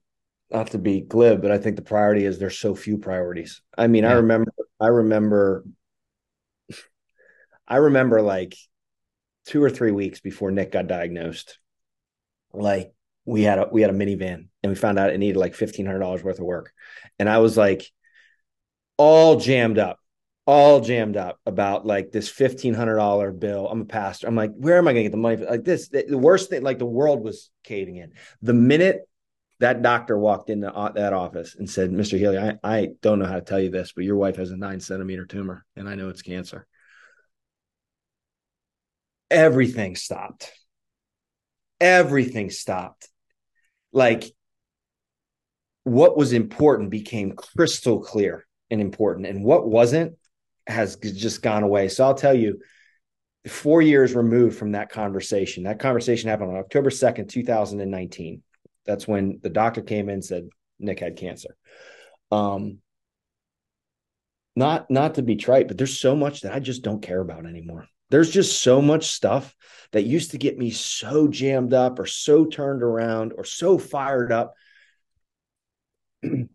not to be glib, but I think the priority is there's so few priorities. I mean, yeah. I remember, I remember, I remember like two or three weeks before Nick got diagnosed, like we had a we had a minivan and we found out it needed like fifteen hundred dollars worth of work, and I was like, all jammed up, all jammed up about like this fifteen hundred dollar bill. I'm a pastor. I'm like, where am I going to get the money? For? Like this, the worst thing, like the world was caving in. The minute that doctor walked into uh, that office and said, "Mr. Healy, I, I don't know how to tell you this, but your wife has a nine centimeter tumor, and I know it's cancer." Everything stopped. Everything stopped. Like what was important became crystal clear and important. And what wasn't has just gone away. So i'll tell you four years removed from that conversation that conversation happened on october 2nd 2019 that's when the doctor came in and said nick had cancer. Um not not to be trite but there's so much that i just don't care about anymore. There's just so much stuff that used to get me so jammed up or so turned around or so fired up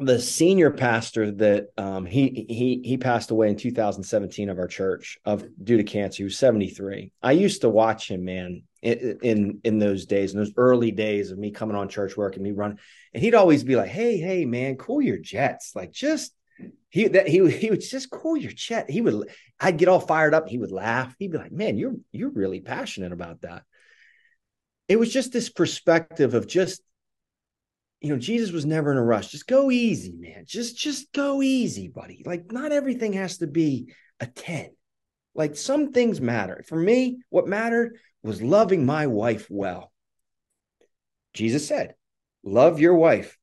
the senior pastor that um, he he he passed away in 2017 of our church of due to cancer. He was 73. I used to watch him, man, in in, in those days, in those early days of me coming on church work and me running, and he'd always be like, "Hey, hey, man, cool your jets, like just." He that he he would just cool your jet. He would I'd get all fired up. He would laugh. He'd be like, "Man, you're you're really passionate about that." It was just this perspective of just you know, Jesus was never in a rush. Just go easy, man. Just just go easy, buddy. Like not everything has to be a 10. Like some things matter. For me, what mattered was loving my wife well. Jesus said, "Love your wife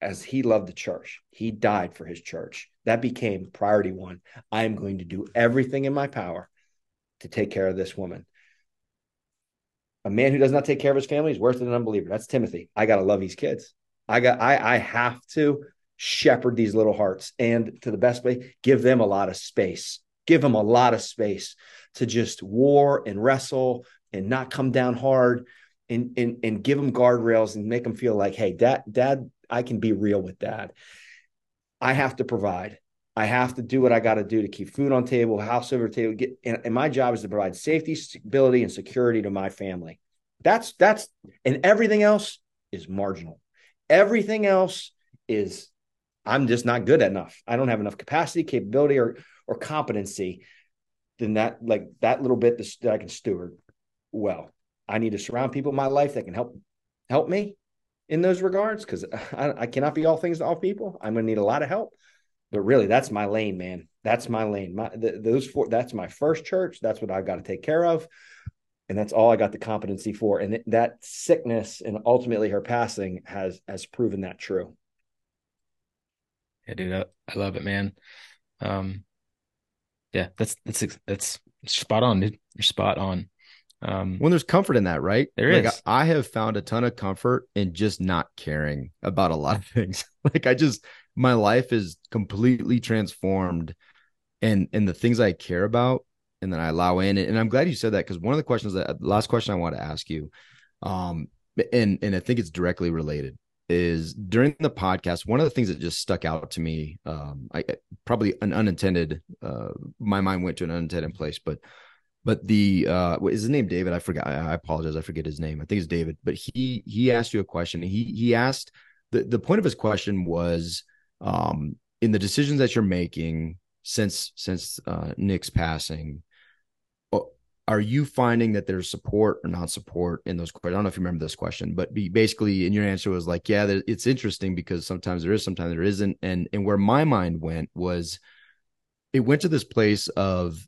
as he loved the church. He died for his church." That became priority 1. I am going to do everything in my power to take care of this woman. A man who does not take care of his family is worse than an unbeliever. That's Timothy. I got to love these kids. I got I I have to shepherd these little hearts and to the best way give them a lot of space. Give them a lot of space to just war and wrestle and not come down hard and and and give them guardrails and make them feel like, hey, dad, dad, I can be real with dad. I have to provide. I have to do what I got to do to keep food on table, house over table. Get and, and my job is to provide safety, stability, and security to my family. That's that's and everything else is marginal. Everything else is I'm just not good enough. I don't have enough capacity, capability, or or competency. Then that like that little bit that I can steward well. I need to surround people in my life that can help help me in those regards because I, I, cannot be all things to all people. I'm going to need a lot of help. But really, that's my lane, man. That's my lane. My the, those four. That's my first church. That's what I've got to take care of and that's all I got the competency for. And that sickness and ultimately her passing has has proven that true. Yeah, dude, I, I love it, man. Um, yeah, that's that's that's spot on, dude. You're spot on. Um, when there's comfort in that, right? There like, is. I, I have found a ton of comfort in just not caring about a lot of things. like I just my life is completely transformed and and the things I care about and then I allow in and I'm glad you said that because one of the questions that last question I want to ask you um and and I think it's directly related is during the podcast one of the things that just stuck out to me um I probably an unintended uh my mind went to an unintended place but but the uh is his name? David? I forgot. I apologize. I forget his name. I think it's David. But he he asked you a question. He he asked the the point of his question was um in the decisions that you're making since since uh Nick's passing are you finding that there's support or not support in those questions? I don't know if you remember this question, but be, basically, in your answer was like, yeah, it's interesting because sometimes there is, sometimes there isn't, and and where my mind went was, it went to this place of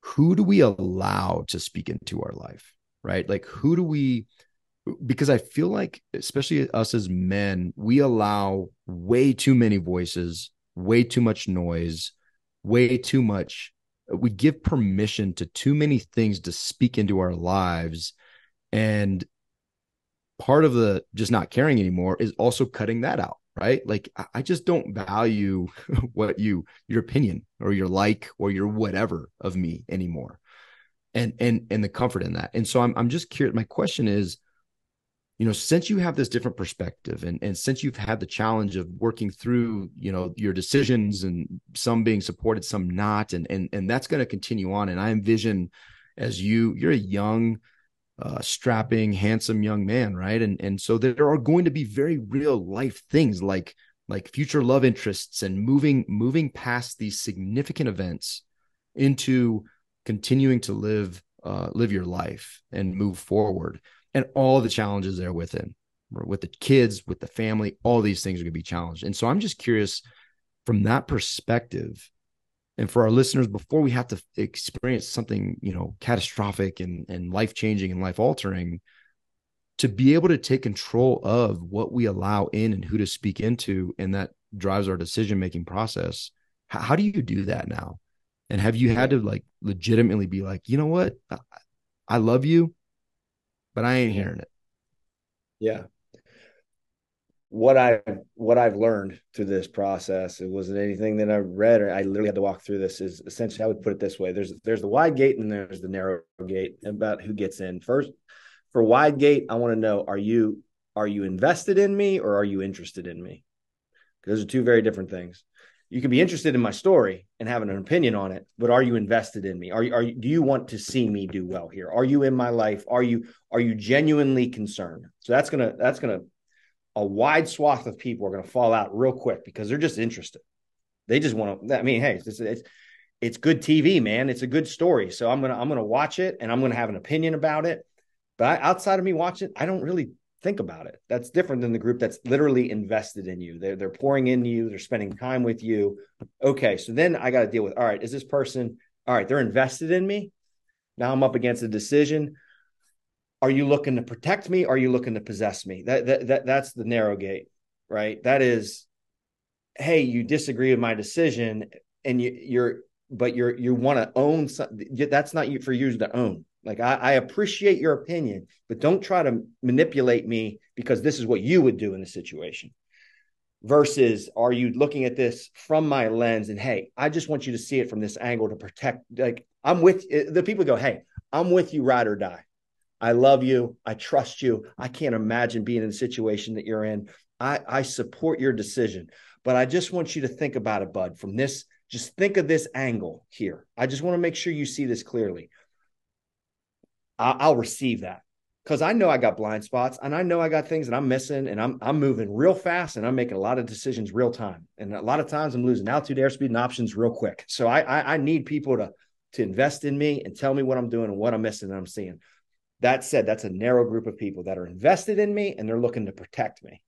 who do we allow to speak into our life, right? Like who do we? Because I feel like, especially us as men, we allow way too many voices, way too much noise, way too much we give permission to too many things to speak into our lives. And part of the just not caring anymore is also cutting that out right? Like i just don't value what you your opinion or your like or your whatever of me anymore. And and and the comfort in that. And so i'm, I'm just curious my question is you know since you have this different perspective and and since you've had the challenge of working through you know your decisions and some being supported some not and and and that's going to continue on and i envision as you you're a young uh, strapping handsome young man right? And and so there are going to be very real life things like like future love interests and moving moving past these significant events into continuing to live uh, live your life and move forward and all the challenges there within with the kids with the family all these things are going to be challenged. And so i'm just curious from that perspective and for our listeners before we have to experience something you know catastrophic and and life changing and life altering to be able to take control of what we allow in and who to speak into and that drives our decision making process how, how do you do that now? And have you had to like legitimately be like you know what? I, I love you but I ain't hearing it. Yeah. What I what I've learned through this process, it wasn't anything that I read or I literally had to walk through this is essentially I would put it this way. There's there's the wide gate and there's the narrow gate about who gets in. First, for wide gate, I want to know are you are you invested in me or are you interested in me? Those are two very different things you can be interested in my story and having an opinion on it, but are you invested in me? Are you, are you, do you want to see me do well here? Are you in my life? Are you, are you genuinely concerned? So that's to, that's to, a wide swath of people are to fall out real quick because they're just interested. They just want to, I mean, hey, it's, it's, it's good TV, man. It's a good story. So I'm to, I'm to watch it and I'm to have an opinion about it. But outside of me watching I don't really think about it. That's different than the group that's literally invested in you. They're they're pouring into you, they're spending time with you. Okay, so then I got to deal with all right, is this person all right, they're invested in me. Now I'm up against a decision. Are you looking to protect me? Are you looking to possess me? That that, that that's the narrow gate, right? That is hey, you disagree with my decision and you you're but you're you want to own something that's not you for you to own like I, I, appreciate your opinion, but don't try to manipulate me because this is what you would do in the situation. Versus, are you looking at this from my lens and hey, I just want you to see it from this angle to protect. Like I'm with the people go, hey, I'm with you, ride or die. I love you. I trust you. I can't imagine being in the situation that you're in. I, I support your decision, but I just want you to think about it, bud, from this. Just think of this angle here. I just want to make sure you see this clearly. I'll receive that because I know I got blind spots and I know I got things that I'm missing and I'm I'm moving real fast and I'm making a lot of decisions real time and a lot of times I'm losing altitude, airspeed, and options real quick. So I, I I, need people to to invest in me and tell me what I'm doing and what I'm missing and I'm seeing. That said, that's a narrow group of people that are invested in me and they're looking to protect me.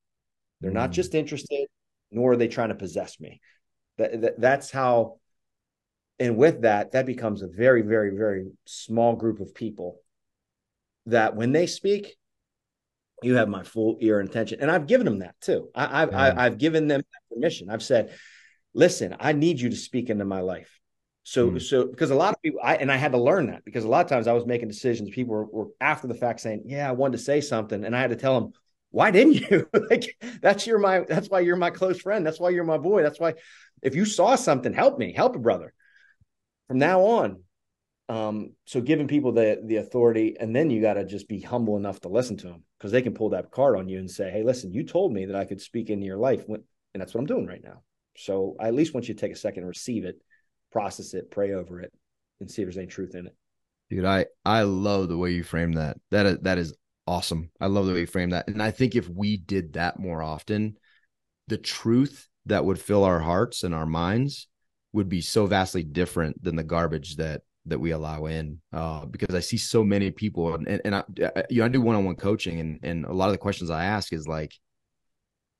They're mm. not just interested, nor are they trying to possess me. That, that that's how. And with that, that becomes a very, very, very small group of people that when they speak, you have my full ear and attention. And I've given them that too. I, have yeah. I've given them permission. I've said, listen, I need you to speak into my life. So, mm. so because a lot of people, I and I had to learn that because a lot of times I was making decisions. People were, were after the fact saying, "Yeah, I wanted to say something," and I had to tell them, "Why didn't you? like that's your my that's why you're my close friend. That's why you're my boy. That's why if you saw something, help me, help a brother." From now on, um, so giving people the the authority, and then you got to just be humble enough to listen to them because they can pull that card on you and say, "Hey, listen, you told me that I could speak into your life, and that's what I'm doing right now." So I at least want you to take a second and receive it, process it, pray over it, and see if there's any truth in it. Dude, I I love the way you frame that. That is that is awesome. I love the way you frame that, and I think if we did that more often, the truth that would fill our hearts and our minds would be so vastly different than the garbage that that we allow in uh, because I see so many people and, and, I, you know, I do one-on-one coaching and, and a lot of the questions I ask is like,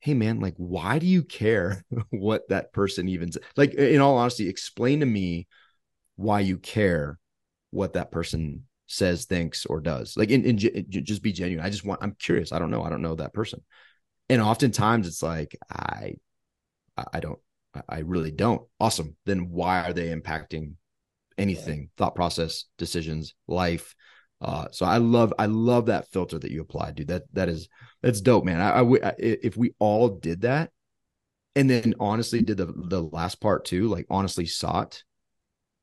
Hey man, like, why do you care what that person even like, in all honesty, explain to me why you care what that person says, thinks, or does like, in, in, just be genuine. I just want, I'm curious. I don't know. I don't know that person. And oftentimes it's like, I, I don't, I really don't. Awesome. Then why are they impacting anything, thought process, decisions, life. Uh, so I love I love that filter that you applied, dude. That that is that's dope, man. I, I if we all did that, and then honestly did the the last part too, like honestly sought,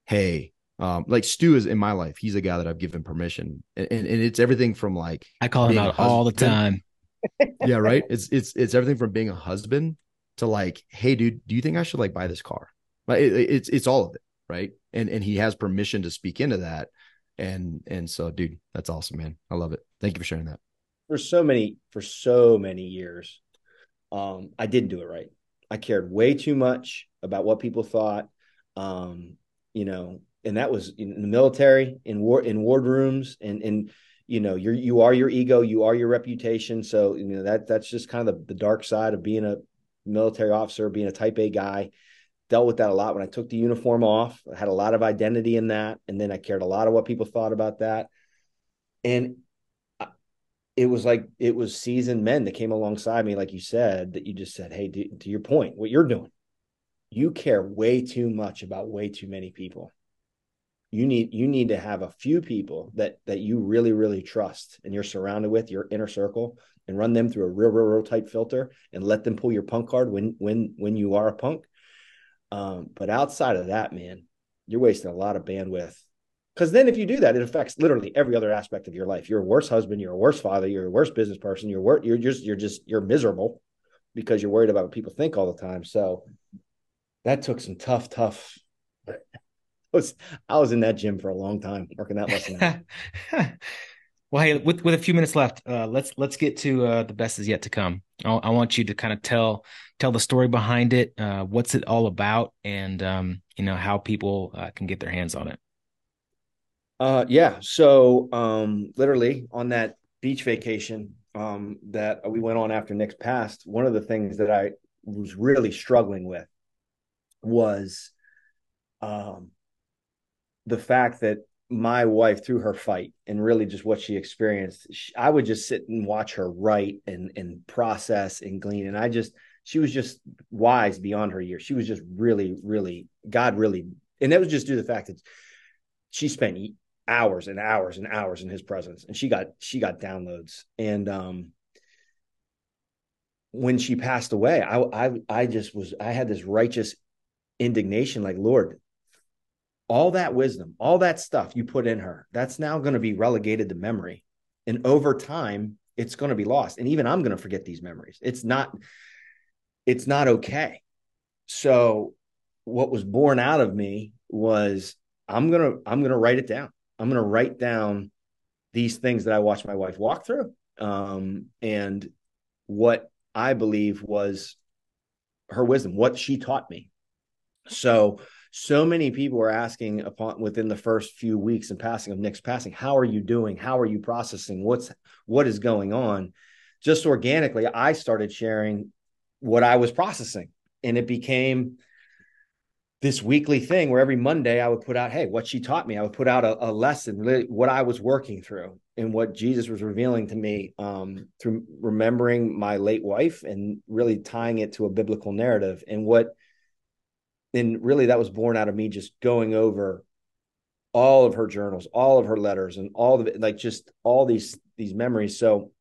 hey, um, like Stu is in my life. He's a guy that I've given permission, and, and, and it's everything from like I call him out all the time. yeah, right. It's it's it's everything from being a husband to like, hey, dude, do you think I should like buy this car? Like it, it's it's all of it right? And and he has permission to speak into that. And and so, dude, that's awesome, man. I love it. Thank you for sharing that. For so many, for so many years, um, I didn't do it right. I cared way too much about what people thought. Um, you know, and that was in the military, in war, in wardrooms, and and you know, you're you are your ego, you are your reputation. So you know that that's just kind of the, the dark side of being a military officer, being a Type A guy dealt with that a lot when I took the uniform off. I had a lot of identity in that. And then I cared a lot of what people thought about that. And it was like it was seasoned men that came alongside me, like you said, that you just said, Hey, to, to your point, what you're doing, you care way too much about way too many people. You need you need to have a few people that that you really really trust and you're surrounded with your inner circle and run them through a real real real tight filter and let them pull your punk card when when when you are a punk um, but outside of that, man, you're wasting a lot of bandwidth. Because then, if you do that, it affects literally every other aspect of your life. You're a worse husband. You're a worse father. You're a worse business person. You're wor- You're just you're just you're miserable because you're worried about what people think all the time. So that took some tough, tough. I was I was in that gym for a long time working that lesson. Well, hey, with with a few minutes left, uh, let's let's get to uh, the best is yet to come. I, I, want you to kind of tell tell the story behind it, uh, what's it all about, and um, you know how people uh, can get their hands on it. Uh, yeah. So, um, literally on that beach vacation um, that we went on after Nick's passed, one of the things that I was really struggling with was um, the fact that my wife through her fight and really just what she experienced she, i would just sit and watch her write and and process and glean and i just she was just wise beyond her years she was just really really god really and that was just due to the fact that she spent hours and hours and hours in his presence and she got she got downloads and um when she passed away i i i just was i had this righteous indignation like lord all that wisdom, all that stuff you put in her, that's now going to be relegated to memory. And over time, it's going to be lost. And even I'm going to forget these memories. It's not, it's not okay. So what was born out of me was I'm going to, I'm going to write it down. I'm going to write down these things that I watched my wife walk through. Um, and what I believe was her wisdom, what she taught me. So so many people were asking upon within the first few weeks and passing of Nick's passing, how are you doing? How are you processing? What's what is going on? Just organically, I started sharing what I was processing, and it became this weekly thing where every Monday I would put out, hey, what she taught me. I would put out a, a lesson, what I was working through and what Jesus was revealing to me um, through remembering my late wife and really tying it to a biblical narrative and what and really that was born out of me just going over all of her journals, all of her letters, and all of it, like just all these these memories. So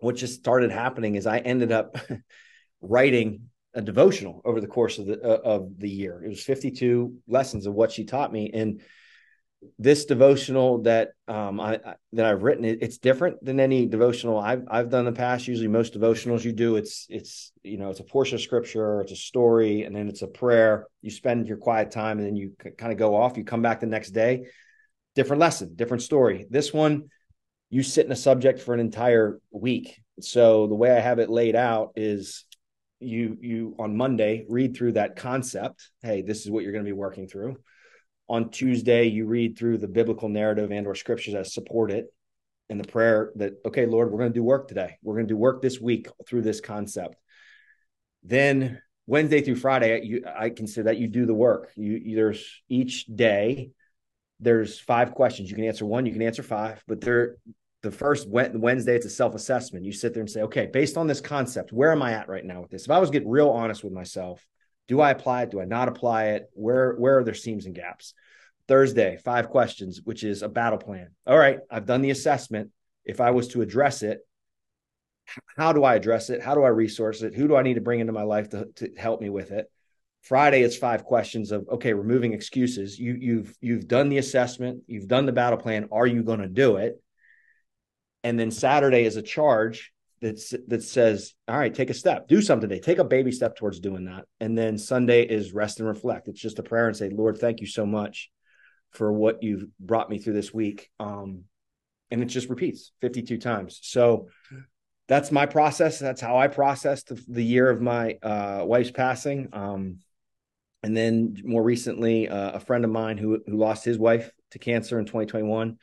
what just started happening is I ended up writing a devotional over the course of the uh, of the year. It was 52 lessons of what she taught me, and this devotional that um, I, I, that I've written, it, it's different than any devotional I've I've done in the past. Usually, most devotionals you do, it's it's you know it's a portion of scripture, it's a story, and then it's a prayer. You spend your quiet time, and then you kind of go off. You come back the next day, different lesson, different story. This one, you sit in a subject for an entire week. So the way I have it laid out is you you on Monday read through that concept. Hey, this is what you're going to be working through. On Tuesday you read through the biblical narrative and or scriptures that support it and the prayer that okay Lord we're going to do work today. We're going to do work this week through this concept. Then Wednesday through Friday you, I consider that you do the work. You, you there's each day there's five questions. You can answer one you can answer five but there the first Wednesday it's a self-assessment you sit there and say okay based on this concept where am I at right now with this if I was get real honest with myself do I apply it? Do I not apply it? Where where are there seams and gaps? Thursday, five questions, which is a battle plan. All right, I've done the assessment. If I was to address it, how do I address it? How do I resource it? Who do I need to bring into my life to, to help me with it? Friday, it's five questions of okay, removing excuses. You you've you've done the assessment, you've done the battle plan. Are you going to do it? And then Saturday is a charge that's that says, all right, take a step, do something today, take a baby step towards doing that. And then Sunday is rest and reflect. It's just a prayer and say, Lord, thank you so much for what you've brought me through this week. Um, and it just repeats 52 times. So that's my process. That's how I processed the, the year of my uh, wife's passing. Um, and then more recently, uh, a friend of mine who who lost his wife to cancer in 2021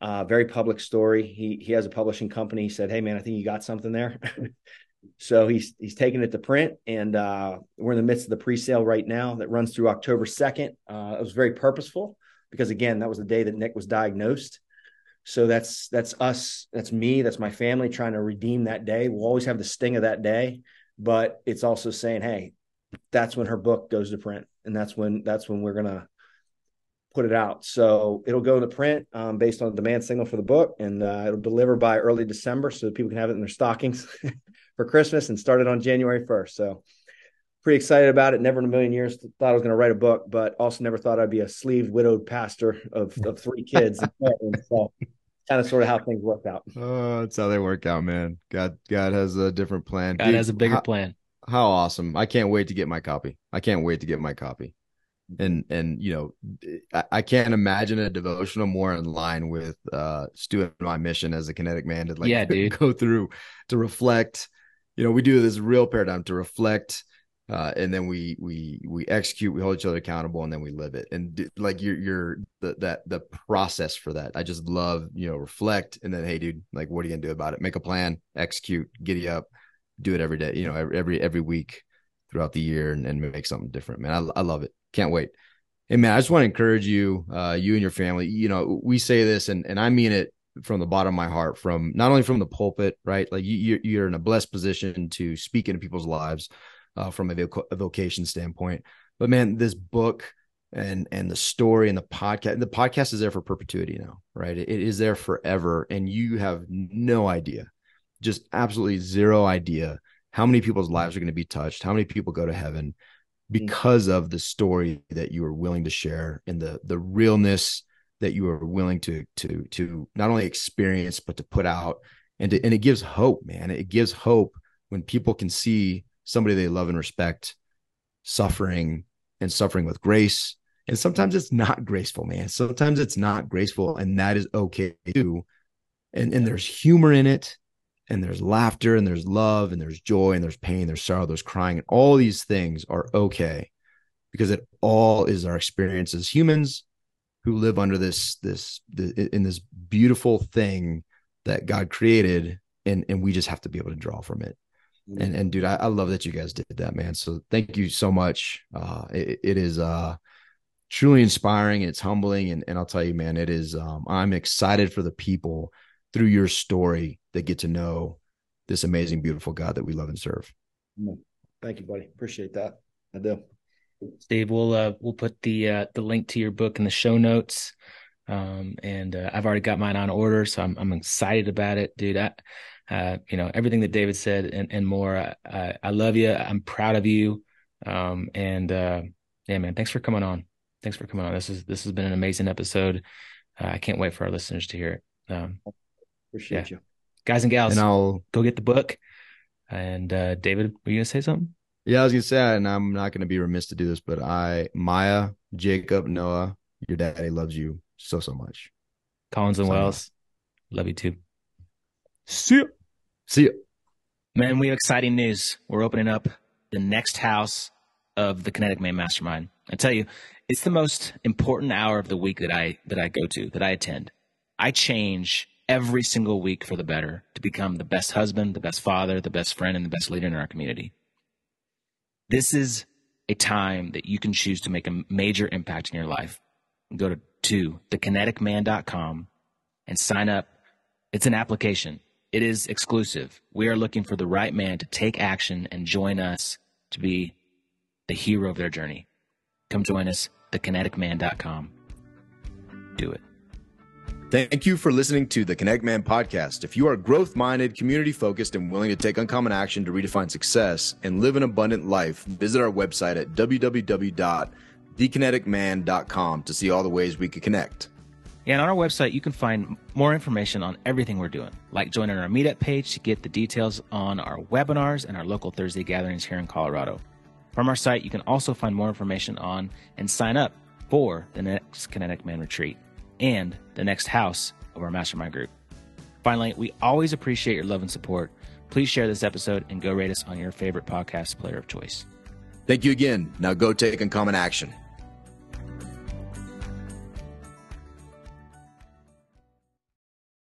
uh, very public story. He he has a publishing company. He said, "Hey man, I think you got something there." so he's he's taking it to print, and uh, we're in the midst of the pre-sale right now that runs through October second. Uh, it was very purposeful because again, that was the day that Nick was diagnosed. So that's that's us, that's me, that's my family trying to redeem that day. We'll always have the sting of that day, but it's also saying, "Hey, that's when her book goes to print, and that's when that's when we're gonna put it out. So it'll go to print um, based on the demand signal for the book, and uh, it'll deliver by early December so people can have it in their stockings for Christmas and start it on January 1st. So pretty excited about it. Never in a million years thought I was going to write a book, but also never thought I'd be a sleeved, widowed pastor of, of three kids. so kind of sort of how things work out. Oh, that's how they work out, man. God, God has a different plan. God Dude, has a bigger how, plan. How awesome! I can't wait to get my copy. I can't wait to get my copy and and you know I, I, can't imagine a devotional more in line with uh Stu my mission as a kinetic man to like yeah, dude. go through to reflect. You know we do this real paradigm to reflect uh, and then we we we execute we hold each other accountable and then we live it. And like you're you're the that the process for that. I just love you know reflect and then hey dude like what are you gonna do about it? Make a plan execute giddy up do it every day you know every every, every week throughout the year and, and make something different man. I, I love it can't wait. Hey man, I just want to encourage you, uh, you and your family. You know, we say this, and and I mean it from the bottom of my heart. From not only from the pulpit, right? Like you, you're in a blessed position to speak into people's lives uh, from a, voc- a vocation standpoint. But man, this book and and the story and the podcast, the podcast is there for perpetuity now, right? it, it is there forever, and you have no idea, just absolutely zero idea how many people's lives are going to be touched, how many people go to heaven. Mm. because of the story that you are willing to share and the the realness that you are willing to to to not only experience but to put out. And to, and it gives hope man. It gives hope when people can see somebody they love and respect suffering and suffering with grace. And sometimes it's not graceful man. Sometimes it's not graceful and that is okay too and and there's humor in it and there's laughter and there's love and there's joy and there's pain, there's sorrow, there's crying, and all these things are okay because it all is our experience as humans who live under this this, in this beautiful thing that God created, and and we just have to be able to draw from it. Mm-hmm. And and dude, I, I, love that you guys did that, man. So thank you so much. Uh, it, it is uh truly inspiring. It's humbling, and and I'll tell you, man, it is. Um, I'm excited for the people through your story that get to know this amazing, beautiful God that we love and serve. Thank you, buddy. Appreciate that. I do. Steve, we'll uh, we'll put the uh, the link to your book in the show notes. Um, and uh, I've already got mine on order, so I'm I'm excited about it, dude. I, uh, you know, everything that David said and, and more. I, I love you. I'm proud of you. Um, and uh, yeah, man, thanks for coming on. Thanks for coming on. This is this has been an amazing episode. Uh, I can't wait for our listeners to hear it. Um, Appreciate yeah. you. guys and gals, And I'll go get the book. And uh, David, were you gonna say something? yeah, I was gonna say, and I'm not gonna be remiss to do this, but I Maya, Jacob, Noah, your daddy loves you so so much. Collins and off. Wells, love you too. See ya. See ya. Man, we have exciting news. We're opening up the next house of the Kinetic Man Mastermind. I tell you, it's the most important hour of the week that I that I go to, that I attend. I change every single week for the better to become the best husband, the best father, the best friend, and the best leader in our community. This is a time that you can choose to make a major impact in your life. Go to, to thekineticman.com and sign up. It's an application. It is exclusive. We are looking for the right man to take action and join us to be the hero of their journey. Come join us, thekineticman.com. Do it. Thank you for listening to the Kinetic Man podcast. If you are growth minded, community focused, and willing to take uncommon action to redefine success and live an abundant life, visit our website at www.thekineticman.com to see all the ways we could connect. And on our website, you can find more information on everything we're doing, like joining our meetup page to get the details on our webinars and our local Thursday gatherings here in Colorado. From our site, you can also find more information on and sign up for the next Kinetic Man retreat and the next house of our mastermind group. Finally, we always appreciate your love and support. Please share this episode and go rate us on your favorite podcast player of choice. Thank you again. Now go take uncommon action.